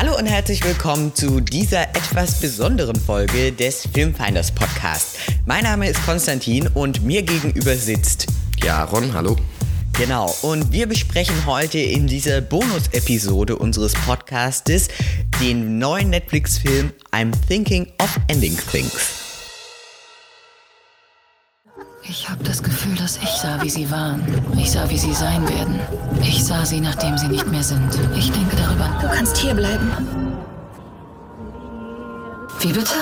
Hallo und herzlich willkommen zu dieser etwas besonderen Folge des Filmfinders Podcast. Mein Name ist Konstantin und mir gegenüber sitzt Jaron, hallo. Genau, und wir besprechen heute in dieser Bonus-Episode unseres Podcastes den neuen Netflix-Film I'm Thinking of Ending Things. Ich habe das Gefühl, dass ich sah, wie sie waren. Ich sah, wie sie sein werden. Ich sah sie, nachdem sie nicht mehr sind. Ich denke darüber. Du kannst hier bleiben. Wie bitte?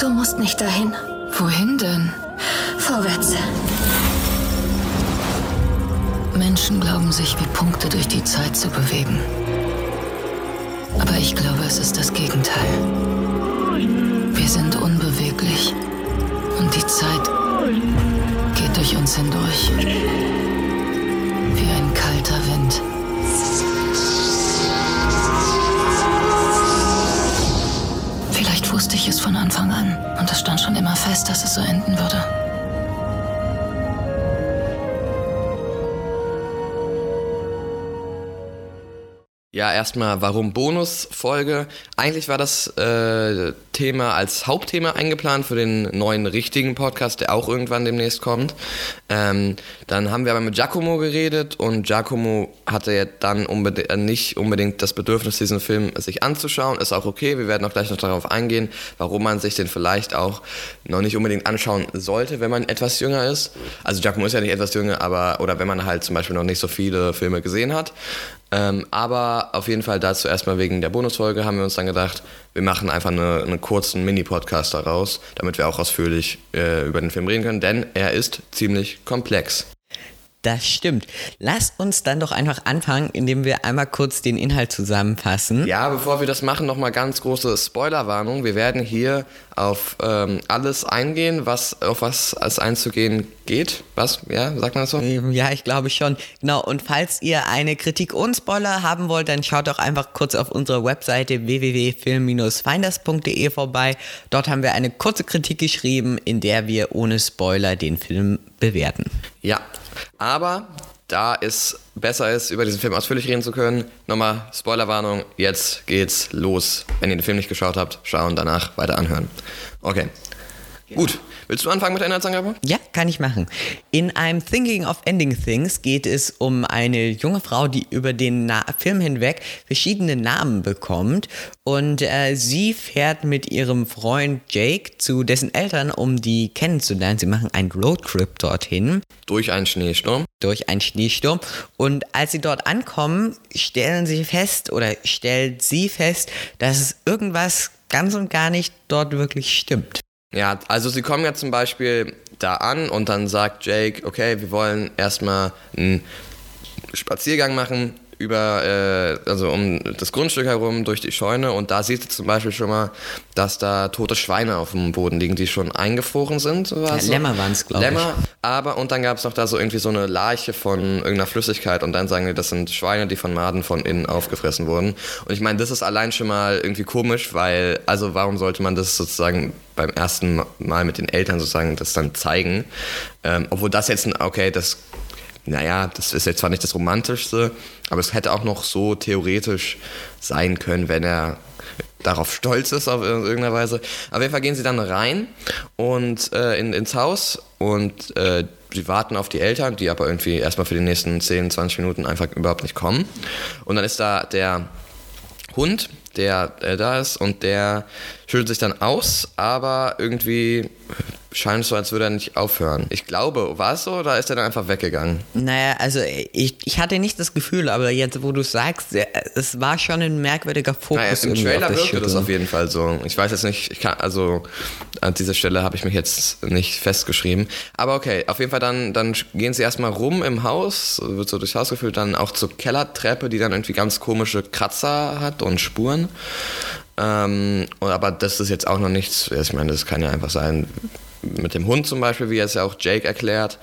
Du musst nicht dahin. Wohin denn? Vorwärts. Menschen glauben sich wie Punkte durch die Zeit zu bewegen. Aber ich glaube, es ist das Gegenteil. Wir sind unbeweglich. Und die Zeit durch uns hindurch. Wie ein kalter Wind. Vielleicht wusste ich es von Anfang an. Und es stand schon immer fest, dass es so enden würde. Ja, erstmal, warum Bonusfolge? Eigentlich war das äh, Thema als Hauptthema eingeplant für den neuen richtigen Podcast, der auch irgendwann demnächst kommt. Ähm, dann haben wir aber mit Giacomo geredet und Giacomo hatte ja dann unbedingt, äh, nicht unbedingt das Bedürfnis, diesen Film sich anzuschauen. Ist auch okay, wir werden auch gleich noch darauf eingehen, warum man sich den vielleicht auch noch nicht unbedingt anschauen sollte, wenn man etwas jünger ist. Also Giacomo ist ja nicht etwas jünger, aber oder wenn man halt zum Beispiel noch nicht so viele Filme gesehen hat. Ähm, aber auf jeden Fall dazu erstmal wegen der Bonusfolge haben wir uns dann gedacht, wir machen einfach eine, einen kurzen Mini-Podcast daraus, damit wir auch ausführlich äh, über den Film reden können, denn er ist ziemlich komplex. Das stimmt. Lasst uns dann doch einfach anfangen, indem wir einmal kurz den Inhalt zusammenfassen. Ja, bevor wir das machen, nochmal ganz große Spoilerwarnung. Wir werden hier auf ähm, alles eingehen, was auf was es einzugehen geht. Was? Ja, sagt man das so? Ja, ich glaube schon. Genau. Und falls ihr eine Kritik und Spoiler haben wollt, dann schaut doch einfach kurz auf unserer Webseite www.film-finders.de vorbei. Dort haben wir eine kurze Kritik geschrieben, in der wir ohne Spoiler den Film bewerten. Ja, aber da es besser ist, über diesen Film ausführlich reden zu können, nochmal Spoilerwarnung, jetzt geht's los. Wenn ihr den Film nicht geschaut habt, schauen, danach weiter anhören. Okay. Gut. Willst du anfangen mit der Inhaltsangabe? Ja, kann ich machen. In I'm Thinking of Ending Things geht es um eine junge Frau, die über den Na Film hinweg verschiedene Namen bekommt. Und äh, sie fährt mit ihrem Freund Jake zu dessen Eltern, um die kennenzulernen. Sie machen einen Roadtrip dorthin. Durch einen Schneesturm. Durch einen Schneesturm. Und als sie dort ankommen, stellen sie fest oder stellt sie fest, dass es irgendwas ganz und gar nicht dort wirklich stimmt. Ja, also sie kommen ja zum Beispiel da an und dann sagt Jake, okay, wir wollen erstmal einen Spaziergang machen über, äh, also um das Grundstück herum durch die Scheune und da sieht sie zum Beispiel schon mal, dass da tote Schweine auf dem Boden liegen, die schon eingefroren sind. Ja, Lämmer waren es, glaube ich. Lämmer, aber und dann gab es noch da so irgendwie so eine Leiche von irgendeiner Flüssigkeit und dann sagen die, das sind Schweine, die von Maden von innen aufgefressen wurden. Und ich meine, das ist allein schon mal irgendwie komisch, weil, also warum sollte man das sozusagen beim ersten Mal mit den Eltern sozusagen das dann zeigen? Ähm, obwohl das jetzt, okay, das naja, das ist jetzt zwar nicht das Romantischste, aber es hätte auch noch so theoretisch sein können, wenn er darauf stolz ist auf irgendeine Weise. Auf jeden Fall gehen sie dann rein und äh, in, ins Haus und äh, sie warten auf die Eltern, die aber irgendwie erstmal für die nächsten 10, 20 Minuten einfach überhaupt nicht kommen. Und dann ist da der Hund, der äh, da ist und der schüttelt sich dann aus, aber irgendwie scheint so, als würde er nicht aufhören. Ich glaube, war es so oder ist er dann einfach weggegangen? Naja, also ich, ich hatte nicht das Gefühl, aber jetzt, wo du sagst, es war schon ein merkwürdiger Fokus. Naja, Im Trailer wirkte das auf jeden Fall so. Ich weiß jetzt nicht, ich kann, also an dieser Stelle habe ich mich jetzt nicht festgeschrieben. Aber okay, auf jeden Fall dann, dann gehen sie erstmal rum im Haus, wird so durchs Haus geführt, dann auch zur Kellertreppe, die dann irgendwie ganz komische Kratzer hat und Spuren. Ähm, aber das ist jetzt auch noch nichts, ich meine, das kann ja einfach sein, mit dem Hund zum Beispiel, wie es ja auch Jake erklärt.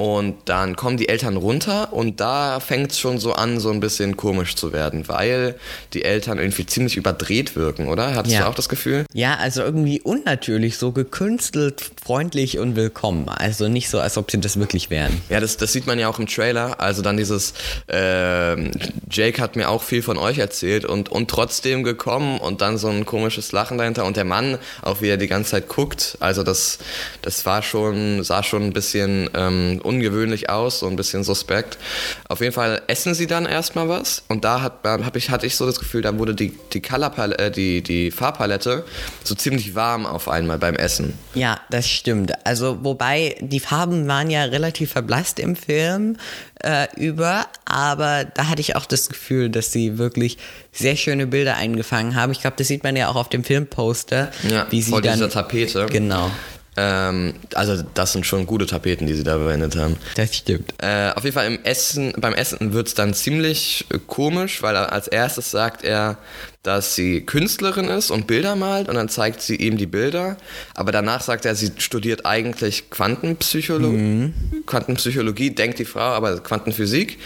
Und dann kommen die Eltern runter und da fängt es schon so an, so ein bisschen komisch zu werden, weil die Eltern irgendwie ziemlich überdreht wirken, oder? Hattest Ja. du auch das Gefühl? Ja, also irgendwie unnatürlich, so gekünstelt, freundlich und willkommen. Also nicht so, als ob sie das wirklich wären. Ja, das, das sieht man ja auch im Trailer. Also dann dieses, ähm, Jake hat mir auch viel von euch erzählt und, und trotzdem gekommen und dann so ein komisches Lachen dahinter und der Mann, auch wie er die ganze Zeit guckt. Also das, das war schon, sah schon ein bisschen ähm, ungewöhnlich aus, so ein bisschen suspekt. Auf jeden Fall essen sie dann erstmal was und da hat, hab ich, hatte ich so das Gefühl, da wurde die, die, Color äh, die, die Farbpalette so ziemlich warm auf einmal beim Essen. Ja, das stimmt. Also wobei die Farben waren ja relativ verblasst im Film äh, über, aber da hatte ich auch das Gefühl, dass sie wirklich sehr schöne Bilder eingefangen haben. Ich glaube, das sieht man ja auch auf dem Filmposter, Ja, wie sie vor dann dieser Tapete. genau. Ähm, also das sind schon gute Tapeten, die sie da verwendet haben. Das stimmt. Äh, auf jeden Fall im Essen, beim Essen wird es dann ziemlich äh, komisch, weil als erstes sagt er, dass sie Künstlerin ist und Bilder malt und dann zeigt sie ihm die Bilder. Aber danach sagt er, sie studiert eigentlich Quantenpsychologie, Quantenpsychologie, denkt die Frau, aber Quantenphysik.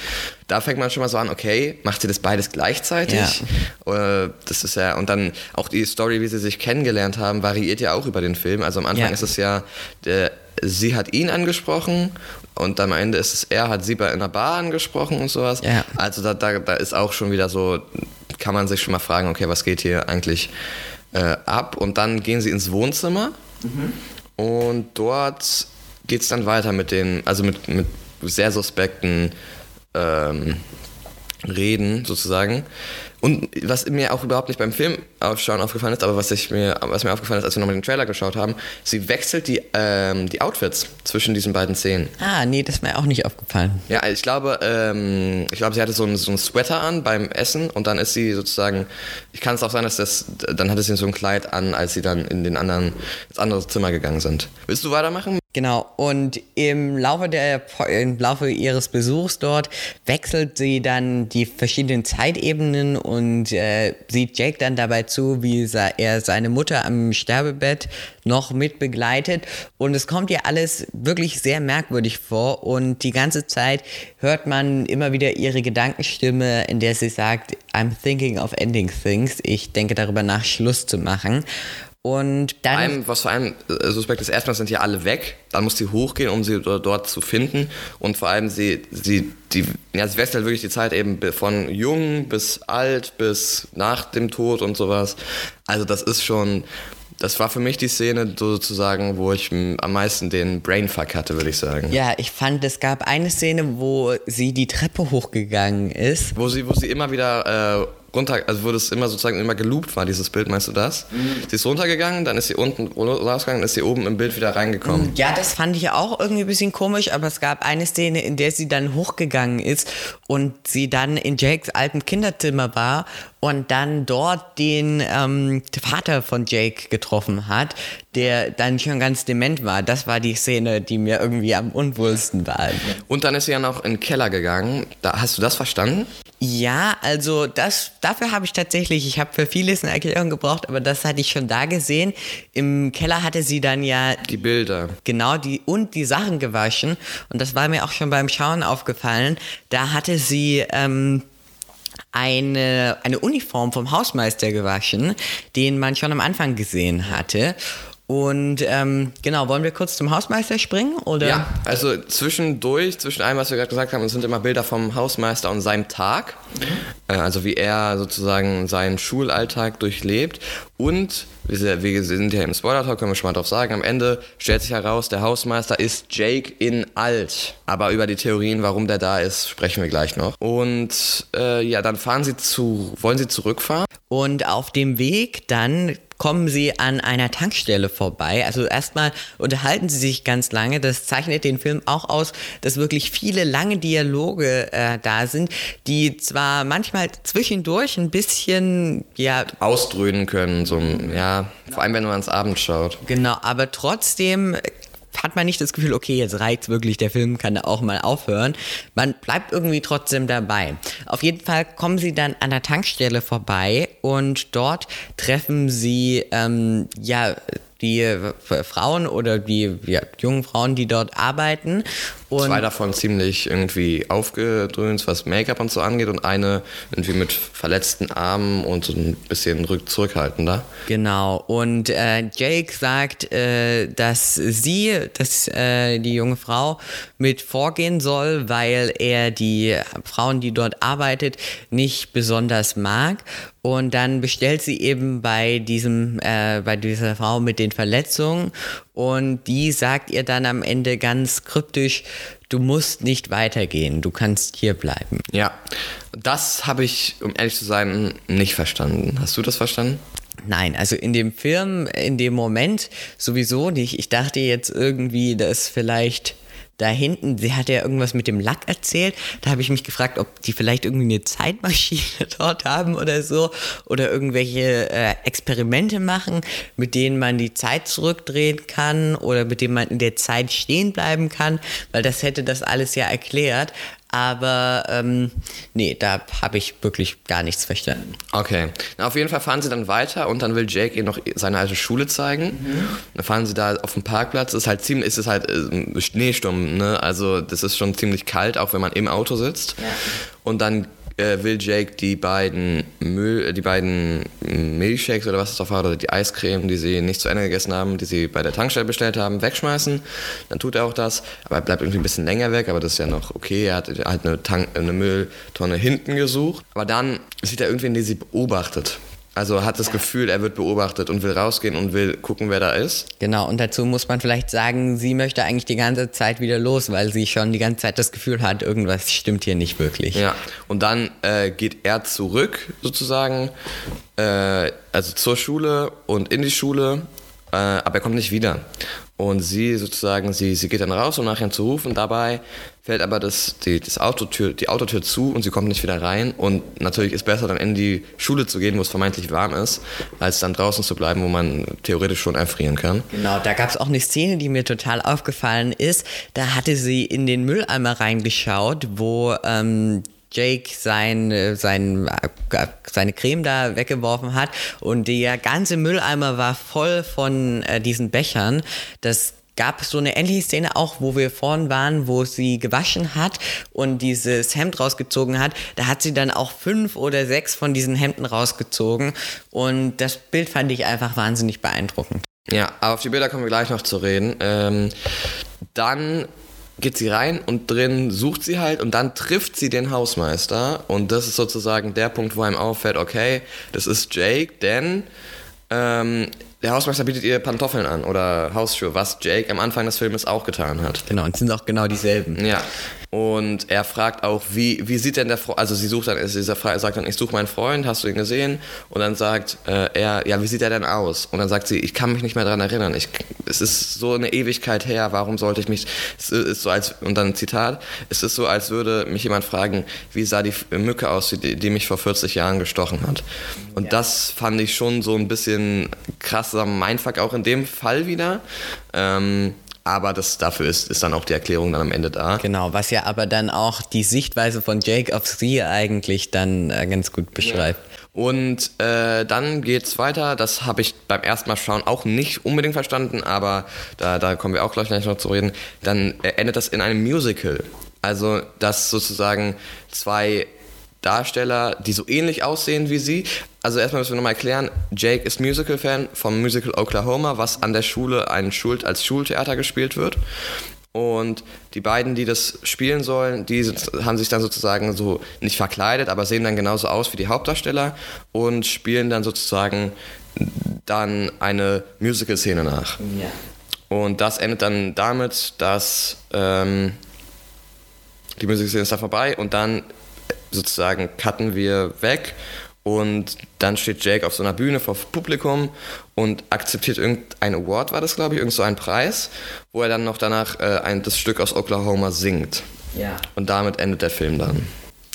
Da fängt man schon mal so an, okay, macht sie das beides gleichzeitig? Äh, Das ist ja, und dann auch die Story, wie sie sich kennengelernt haben, variiert ja auch über den Film. Also am Anfang Ja. ist es ja, der, sie hat ihn angesprochen und am Ende ist es er, hat sie bei einer Bar angesprochen und sowas. Ja. Also da, da, da ist auch schon wieder so, kann man sich schon mal fragen, okay, was geht hier eigentlich äh, ab? Und dann gehen sie ins Wohnzimmer und dort geht es dann weiter mit den, also mit, mit sehr suspekten ähm, Reden sozusagen. Und was mir auch überhaupt nicht beim Film aufschauen aufgefallen ist, aber was, ich mir, was mir aufgefallen ist, als wir nochmal den Trailer geschaut haben, sie wechselt die, ähm, die Outfits zwischen diesen beiden Szenen. Ah, nee, das ist mir auch nicht aufgefallen. Ja, ich glaube, ähm, ich glaube, sie hatte so einen, so einen Sweater an beim Essen und dann ist sie sozusagen, ich kann es auch sein, dass das, dann hatte sie so ein Kleid an, als sie dann in den anderen, ins andere Zimmer gegangen sind. Willst du weitermachen? Genau, und im Laufe, der, im Laufe ihres Besuchs dort wechselt sie dann die verschiedenen Zeitebenen und äh, sieht Jake dann dabei zu, wie er seine Mutter am Sterbebett noch mit begleitet. Und es kommt ihr alles wirklich sehr merkwürdig vor und die ganze Zeit hört man immer wieder ihre Gedankenstimme, in der sie sagt, I'm thinking of ending things. Ich denke darüber nach, Schluss zu machen. Und dann... Vor allem, was vor allem äh, suspekt ist, erstmal sind die alle weg, dann muss sie hochgehen, um sie do- dort zu finden und vor allem sie, sie, die, ja, sie wechselt wirklich die Zeit eben be- von jung bis alt bis nach dem Tod und sowas. Also das ist schon, das war für mich die Szene sozusagen, wo ich am meisten den Brainfuck hatte, würde ich sagen. Ja, ich fand, es gab eine Szene, wo sie die Treppe hochgegangen ist. Wo sie, wo sie immer wieder äh, runter, also wo das immer sozusagen immer geloopt war, dieses Bild, meinst du das? Sie ist runtergegangen, dann ist sie unten rausgegangen, dann ist sie oben im Bild wieder reingekommen. Ja, das fand ich auch irgendwie ein bisschen komisch, aber es gab eine Szene, in der sie dann hochgegangen ist und sie dann in Jakes altem Kinderzimmer war und dann dort den ähm, Vater von Jake getroffen hat, der dann schon ganz dement war. Das war die Szene, die mir irgendwie am unwohlsten war. Und dann ist sie ja noch in den Keller gegangen. Da, hast du das verstanden? Ja, also das, dafür habe ich tatsächlich, ich habe für vieles eine Erklärung gebraucht, aber das hatte ich schon da gesehen. Im Keller hatte sie dann ja Die Bilder. genau die und die Sachen gewaschen und das war mir auch schon beim Schauen aufgefallen. Da hatte sie ähm, eine, eine Uniform vom Hausmeister gewaschen, den man schon am Anfang gesehen hatte. Und ähm, genau, wollen wir kurz zum Hausmeister springen? Oder? Ja, also zwischendurch, zwischen allem, was wir gerade gesagt haben, es sind immer Bilder vom Hausmeister und seinem Tag. Äh, also wie er sozusagen seinen Schulalltag durchlebt. Und wir sind- ja im Spoiler-Talk, können wir schon mal drauf sagen. Am Ende stellt sich heraus, der Hausmeister ist Jake in alt. Aber über die Theorien, warum der da ist, sprechen wir gleich noch. Und äh, ja, dann fahren sie zu, wollen sie zurückfahren? Und auf dem Weg dann kommen sie an einer Tankstelle vorbei. Also erstmal unterhalten sie sich ganz lange. Das zeichnet den Film auch aus, dass wirklich viele lange Dialoge äh, da sind, die zwar manchmal zwischendurch ein bisschen, ja, Ausdröhnen können, so, ja, vor allem wenn man ans Abend schaut. genau, aber trotzdem hat man nicht das Gefühl, okay, jetzt reicht's wirklich, der Film kann da auch mal aufhören. Man bleibt irgendwie trotzdem dabei. Auf jeden Fall kommen sie dann an der Tankstelle vorbei und dort treffen sie, ähm, ja, die Frauen oder die ja, jungen Frauen, die dort arbeiten. Und Zwei davon ziemlich irgendwie aufgedröhnt, was Make-up und so angeht und eine irgendwie mit verletzten Armen und so ein bisschen rück zurückhaltender. Genau, und äh, Jake sagt, äh, dass sie, dass äh, die junge Frau mit vorgehen soll, weil er die Frauen, die dort arbeitet, nicht besonders mag. Und dann bestellt sie eben bei diesem, äh, bei dieser Frau mit den Verletzungen und die sagt ihr dann am Ende ganz kryptisch, du musst nicht weitergehen, du kannst hier bleiben. Ja, das habe ich, um ehrlich zu sein, nicht verstanden. Hast du das verstanden? Nein, also in dem Film, in dem Moment sowieso nicht. Ich dachte jetzt irgendwie, dass vielleicht da hinten, sie hat ja irgendwas mit dem Lack erzählt. Da habe ich mich gefragt, ob die vielleicht irgendwie eine Zeitmaschine dort haben oder so. Oder irgendwelche äh, Experimente machen, mit denen man die Zeit zurückdrehen kann oder mit denen man in der Zeit stehen bleiben kann. Weil das hätte das alles ja erklärt. Aber ähm, nee, da habe ich wirklich gar nichts verstanden. Okay. Na, auf jeden Fall fahren sie dann weiter und dann will Jake ihr noch seine alte Schule zeigen. Mhm. Dann fahren sie da auf dem Parkplatz. Ist halt ziemlich, ist es halt äh, Schneesturm, ne? Also das ist schon ziemlich kalt, auch wenn man im Auto sitzt. Ja. Und dann äh, will Jake die beiden Müll, äh, die beiden Milchshakes oder was es drauf war, oder die Eiscreme, die sie nicht zu Ende gegessen haben, die sie bei der Tankstelle bestellt haben, wegschmeißen. Dann tut er auch das, aber er bleibt irgendwie ein bisschen länger weg, aber das ist ja noch okay. Er hat halt eine, Tank, eine Mülltonne hinten gesucht. Aber dann sieht er irgendwen, der sie beobachtet. Also hat das Gefühl, er wird beobachtet und will rausgehen und will gucken, wer da ist. Genau, und dazu muss man vielleicht sagen, sie möchte eigentlich die ganze Zeit wieder los, weil sie schon die ganze Zeit das Gefühl hat, irgendwas stimmt hier nicht wirklich. Ja, und dann äh, geht er zurück sozusagen, äh, also zur Schule und in die Schule, äh, aber er kommt nicht wieder. Und sie sozusagen, sie, sie geht dann raus, um nach ihm zu rufen. Dabei fällt aber das, die, das Autotür, die Autotür zu und sie kommt nicht wieder rein. Und natürlich ist besser, dann in die Schule zu gehen, wo es vermeintlich warm ist, als dann draußen zu bleiben, wo man theoretisch schon erfrieren kann. Genau, da gab es auch eine Szene, die mir total aufgefallen ist. Da hatte sie in den Mülleimer reingeschaut, wo ähm, Jake sein, sein, seine Creme da weggeworfen hat und der ganze Mülleimer war voll von äh, diesen Bechern. Das gab so eine ähnliche Szene auch, wo wir vorhin waren, wo sie gewaschen hat und dieses Hemd rausgezogen hat. Da hat sie dann auch fünf oder sechs von diesen Hemden rausgezogen und das Bild fand ich einfach wahnsinnig beeindruckend. Ja, auf die Bilder kommen wir gleich noch zu reden. Ähm, dann geht sie rein und drin sucht sie halt und dann trifft sie den Hausmeister und das ist sozusagen der Punkt, wo einem auffällt, okay, das ist Jake, denn ähm, der Hausmeister bietet ihr Pantoffeln an oder Hausschuhe, was Jake am Anfang des Filmes auch getan hat. Genau, und sind auch genau dieselben. Ja. Und er fragt auch, wie, wie sieht denn der Freund, also sie sucht dann, dieser Frage, sagt dann, ich suche meinen Freund, hast du ihn gesehen? Und dann sagt äh, er, ja, wie sieht er denn aus? Und dann sagt sie, ich kann mich nicht mehr daran erinnern. Ich, es ist so eine Ewigkeit her, warum sollte ich mich, es ist so als, und dann Zitat, es ist so, als würde mich jemand fragen, wie sah die Mücke aus, die, die mich vor 40 Jahren gestochen hat. Und ja. das fand ich schon so ein bisschen krasser Mindfuck auch in dem Fall wieder. Ähm, aber das, dafür ist, ist dann auch die Erklärung dann am Ende da. Genau, was ja aber dann auch die Sichtweise von Jake auf sie eigentlich dann äh, ganz gut beschreibt. Ja. Und äh, dann geht's weiter. Das habe ich beim ersten Mal schauen auch nicht unbedingt verstanden, aber da, da kommen wir auch gleich noch zu reden. Dann äh, endet das in einem Musical. Also, dass sozusagen zwei Darsteller, die so ähnlich aussehen wie sie. Also erstmal müssen wir nochmal erklären, Jake ist Musical-Fan vom Musical Oklahoma, was an der Schule ein Schul als Schultheater gespielt wird. Und die beiden, die das spielen sollen, die haben sich dann sozusagen so nicht verkleidet, aber sehen dann genauso aus wie die Hauptdarsteller und spielen dann sozusagen dann eine Musical-Szene nach. Ja. Und das endet dann damit, dass ähm, die Musical-Szene ist da vorbei und dann sozusagen cutten wir weg und dann steht Jake auf so einer Bühne vor Publikum und akzeptiert irgendein Award, war das glaube ich, irgend so ein Preis, wo er dann noch danach äh, ein, das Stück aus Oklahoma singt. Ja. Und damit endet der Film dann.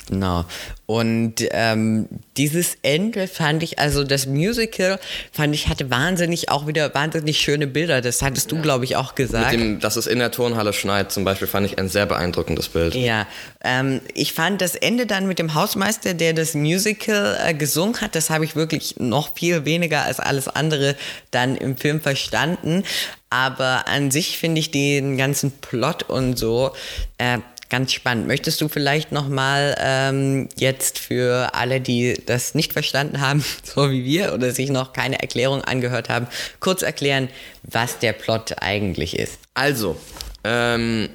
Genau. Und ähm, dieses Ende fand ich, also das Musical fand ich, hatte wahnsinnig auch wieder wahnsinnig schöne Bilder. Das hattest du, glaube ich, auch gesagt. Mit dem, dass es in der Turnhalle schneit zum Beispiel, fand ich ein sehr beeindruckendes Bild. Ja, ähm, ich fand das Ende dann mit dem Hausmeister, der das Musical äh, gesungen hat, das habe ich wirklich noch viel weniger als alles andere dann im Film verstanden. Aber an sich finde ich den ganzen Plot und so äh, ganz spannend. Möchtest du vielleicht nochmal ähm, jetzt für alle, die das nicht verstanden haben, so wie wir, oder sich noch keine Erklärung angehört haben, kurz erklären, was der Plot eigentlich ist? Also, ähm,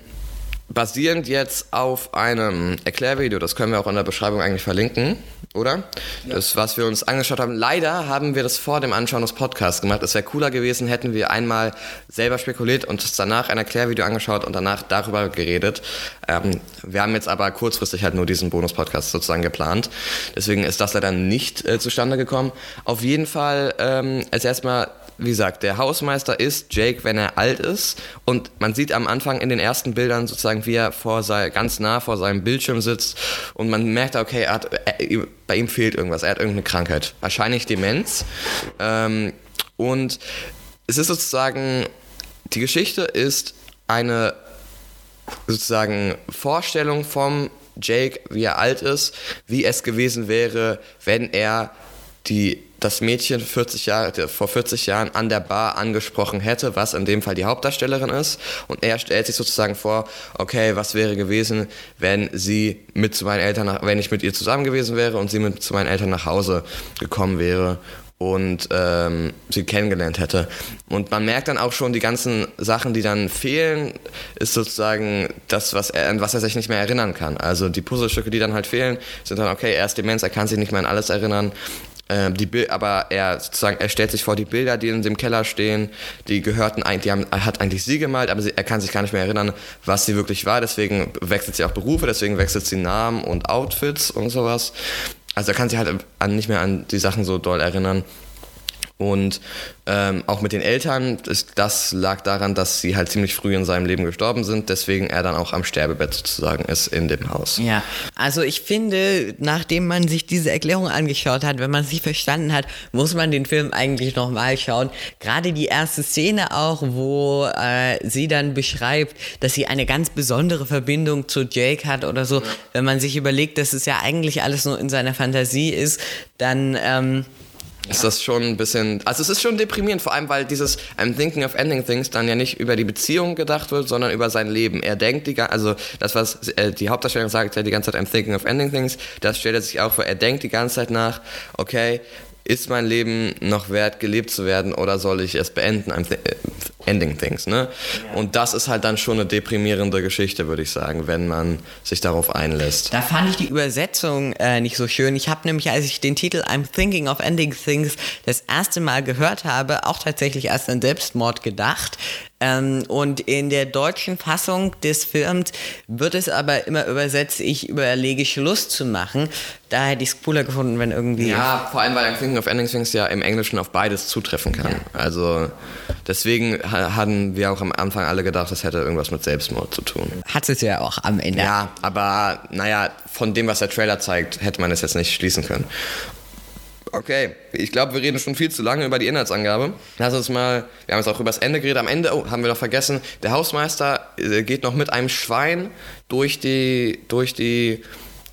basierend jetzt auf einem Erklärvideo, das können wir auch in der Beschreibung eigentlich verlinken, oder? Ja. Das, was wir uns angeschaut haben. Leider haben wir das vor dem Anschauen des Podcasts gemacht. Es wäre cooler gewesen, hätten wir einmal selber spekuliert und es danach ein Erklärvideo angeschaut und danach darüber geredet. Ähm, wir haben jetzt aber kurzfristig halt nur diesen Bonus-Podcast sozusagen geplant. Deswegen ist das leider nicht äh, zustande gekommen. Auf jeden Fall ähm, als erstmal wie gesagt, der Hausmeister ist Jake, wenn er alt ist. Und man sieht am Anfang in den ersten Bildern sozusagen, wie er vor sei, ganz nah vor seinem Bildschirm sitzt. Und man merkt, okay, hat, er, bei ihm fehlt irgendwas. Er hat irgendeine Krankheit. Wahrscheinlich Demenz. Ähm, und es ist sozusagen, die Geschichte ist eine sozusagen Vorstellung vom Jake, wie er alt ist, wie es gewesen wäre, wenn er die das Mädchen 40 Jahre, vor 40 Jahren an der Bar angesprochen hätte, was in dem Fall die Hauptdarstellerin ist. Und er stellt sich sozusagen vor, okay, was wäre gewesen, wenn sie mit zu meinen Eltern, nach, wenn ich mit ihr zusammen gewesen wäre und sie mit zu meinen Eltern nach Hause gekommen wäre und ähm, sie kennengelernt hätte. Und man merkt dann auch schon, die ganzen Sachen, die dann fehlen, ist sozusagen das, was er, an was er sich nicht mehr erinnern kann. Also die Puzzlestücke, die dann halt fehlen, sind dann, okay, er ist Demenz, er kann sich nicht mehr an alles erinnern. Ähm, die, aber er sozusagen, er stellt sich vor die Bilder, die in dem Keller stehen, die gehörten eigentlich, die haben, hat eigentlich sie gemalt, aber sie, er kann sich gar nicht mehr erinnern, was sie wirklich war. Deswegen wechselt sie auch Berufe, deswegen wechselt sie Namen und Outfits und sowas. Also er kann sich halt an, nicht mehr an die Sachen so doll erinnern. Und ähm, auch mit den Eltern, ist, das lag daran, dass sie halt ziemlich früh in seinem Leben gestorben sind, deswegen er dann auch am Sterbebett sozusagen ist in dem Haus. Ja, also ich finde, nachdem man sich diese Erklärung angeschaut hat, wenn man sie verstanden hat, muss man den Film eigentlich nochmal schauen. Gerade die erste Szene auch, wo äh, sie dann beschreibt, dass sie eine ganz besondere Verbindung zu Jake hat oder so. Wenn man sich überlegt, dass es ja eigentlich alles nur in seiner Fantasie ist, dann... Ähm, ist das schon ein bisschen, also es ist schon deprimierend, vor allem weil dieses I'm thinking of ending things dann ja nicht über die Beziehung gedacht wird, sondern über sein Leben. Er denkt die, also das was äh, die Hauptdarstellerin sagt ja die ganze Zeit I'm thinking of ending things, das stellt er sich auch vor. Er denkt die ganze Zeit nach, okay, ist mein Leben noch wert, gelebt zu werden oder soll ich es beenden? I'm äh, ending things, ne? Und das ist halt dann schon eine deprimierende Geschichte, würde ich sagen, wenn man sich darauf einlässt. Da fand ich die Übersetzung äh, nicht so schön. Ich habe nämlich, als ich den Titel I'm thinking of ending things das erste Mal gehört habe, auch tatsächlich als an Selbstmord gedacht. Ähm, und in der deutschen Fassung des Films wird es aber immer übersetzt, ich überlege Schluss zu machen. Da hätte ich es cooler gefunden, wenn irgendwie. Ja, vor allem, weil ein Thinking of Ending Things ja im Englischen auf beides zutreffen kann. Ja. Also deswegen hatten wir auch am Anfang alle gedacht, das hätte irgendwas mit Selbstmord zu tun. Hat es ja auch am Ende. Ja, aber naja, von dem, was der Trailer zeigt, hätte man es jetzt nicht schließen können. Okay, ich glaube, wir reden schon viel zu lange über die Inhaltsangabe. Lass uns mal, wir haben jetzt auch über das Ende geredet. Am Ende, oh, haben wir noch vergessen, der Hausmeister äh, geht noch mit einem Schwein durch die, durch die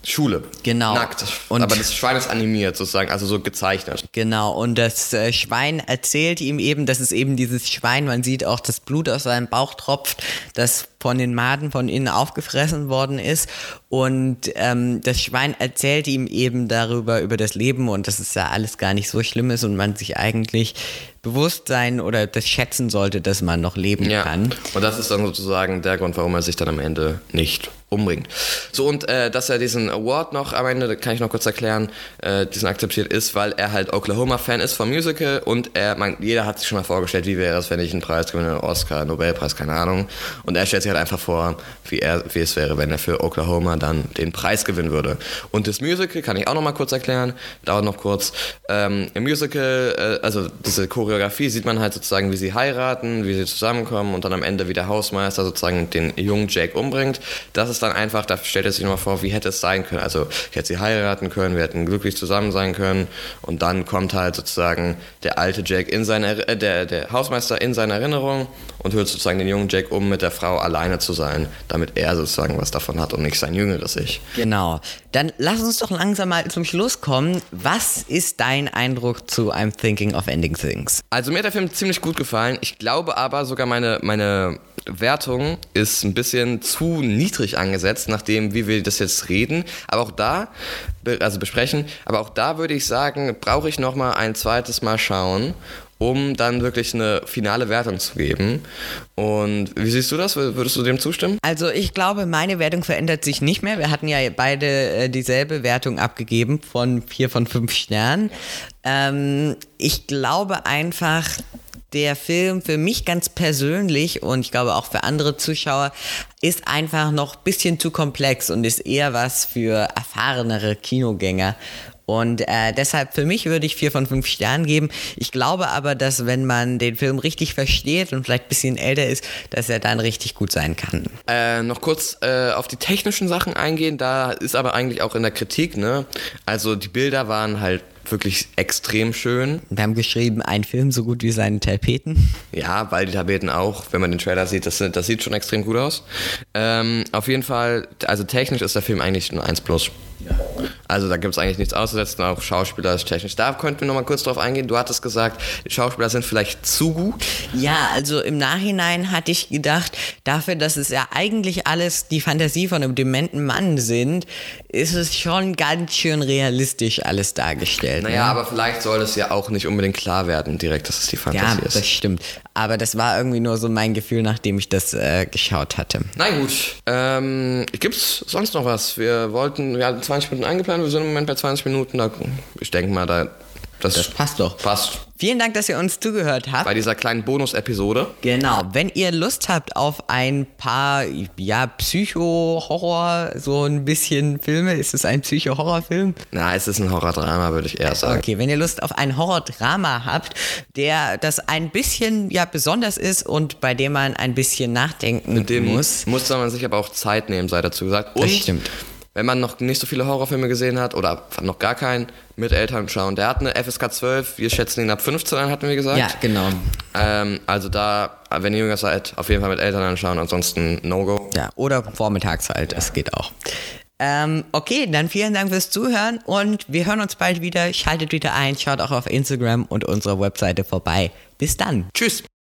Schule. Genau. Nackt. Und Aber das Schwein ist animiert sozusagen, also so gezeichnet. Genau. Und das äh, Schwein erzählt ihm eben, das ist eben dieses Schwein, man sieht auch das Blut aus seinem Bauch tropft, das von den Maden von innen aufgefressen worden ist. Und ähm, das Schwein erzählt ihm eben darüber, über das Leben und dass es ja alles gar nicht so schlimm ist und man sich eigentlich bewusst sein oder das schätzen sollte, dass man noch leben ja. kann. Und das ist dann sozusagen der Grund, warum er sich dann am Ende nicht umbringt. So, und äh, dass er diesen Award noch am Ende, kann ich noch kurz erklären, äh, diesen akzeptiert ist, weil er halt Oklahoma-Fan ist vom Musical und er, man, jeder hat sich schon mal vorgestellt, wie wäre es, wenn ich einen Preis gewinne, Oscar, Nobelpreis, keine Ahnung. Und er stellt sich halt einfach vor, wie, er, wie es wäre, wenn er für Oklahoma dann den Preis gewinnen würde. Und das Musical kann ich auch noch mal kurz erklären, dauert noch kurz. Ähm, Im Musical, äh, also diese Choreografie, sieht man halt sozusagen, wie sie heiraten, wie sie zusammenkommen und dann am Ende wie der Hausmeister sozusagen den jungen Jake umbringt. Das ist dann einfach, da stellt er sich nochmal vor, wie hätte es sein können. Also ich hätte sie heiraten können, wir hätten glücklich zusammen sein können und dann kommt halt sozusagen der alte Jake in seine, äh, der, der Hausmeister in seine Erinnerung und hört sozusagen den jungen Jake um, mit der Frau alleine zu sein, damit er sozusagen was davon hat und nicht sein jüngeres Ich. Genau. Dann lass uns doch langsam mal zum Schluss kommen. Was ist dein Eindruck zu I'm Thinking of Ending Things? Also mir hat der Film ziemlich gut gefallen. Ich glaube aber sogar meine, meine Wertung ist ein bisschen zu niedrig angesetzt, nachdem wie wir das jetzt reden. Aber auch da, also besprechen, aber auch da würde ich sagen, brauche ich noch mal ein zweites Mal schauen um dann wirklich eine finale Wertung zu geben. Und wie siehst du das? Würdest du dem zustimmen? Also ich glaube, meine Wertung verändert sich nicht mehr. Wir hatten ja beide äh, dieselbe Wertung abgegeben von vier von fünf Sternen. Ähm, ich glaube einfach, der Film für mich ganz persönlich und ich glaube auch für andere Zuschauer ist einfach noch ein bisschen zu komplex und ist eher was für erfahrenere Kinogänger. Und äh, deshalb für mich würde ich vier von fünf Sternen geben. Ich glaube aber, dass wenn man den Film richtig versteht und vielleicht ein bisschen älter ist, dass er dann richtig gut sein kann. Äh, noch kurz äh, auf die technischen Sachen eingehen. Da ist aber eigentlich auch in der Kritik, ne? Also die Bilder waren halt wirklich extrem schön. Wir haben geschrieben, ein Film so gut wie seine Tapeten. Ja, weil die Tapeten auch, wenn man den Trailer sieht, das, das sieht schon extrem gut aus. Ähm, auf jeden Fall, also technisch ist der Film eigentlich ein 1 Plus. Also da gibt es eigentlich nichts auszusetzen, auch Schauspieler ist technisch. Da könnten wir nochmal kurz drauf eingehen. Du hattest gesagt, die Schauspieler sind vielleicht zu gut. Ja, also im Nachhinein hatte ich gedacht, dafür, dass es ja eigentlich alles die Fantasie von einem dementen Mann sind, ist es schon ganz schön realistisch alles dargestellt. Naja, ne? aber vielleicht soll es ja auch nicht unbedingt klar werden direkt, dass es die Fantasie ja, ist. Ja, das stimmt. Aber das war irgendwie nur so mein Gefühl, nachdem ich das äh, geschaut hatte. Na gut. Ähm, gibt's sonst noch was? Wir wollten, wir hatten 20 Minuten eingeplant, wir sind im Moment bei 20 Minuten. Da, ich denke mal, da das, das, passt doch. Passt. Vielen Dank, dass ihr uns zugehört habt. Bei dieser kleinen Bonus-Episode. Genau. Wenn ihr Lust habt auf ein paar, ja, Psycho-Horror, so ein bisschen Filme, ist es ein Psycho-Horror-Film? Na, es ist ein Horror-Drama, würde ich eher sagen. Okay, wenn ihr Lust auf ein Horror-Drama habt, der das ein bisschen, ja, besonders ist und bei dem man ein bisschen nachdenken Mit dem muss. Muss man sich aber auch Zeit nehmen, sei dazu gesagt. Und das stimmt wenn man noch nicht so viele Horrorfilme gesehen hat oder noch gar keinen, mit Eltern schauen. Der hat eine FSK 12, wir schätzen ihn ab 15 an, hatten wir gesagt. Ja, genau. Ähm, also da, wenn ihr jünger seid, auf jeden Fall mit Eltern anschauen, ansonsten No-Go. Ja, oder vormittags halt, das geht auch. Ähm, okay, dann vielen Dank fürs Zuhören und wir hören uns bald wieder. Schaltet wieder ein, schaut auch auf Instagram und unserer Webseite vorbei. Bis dann. Tschüss.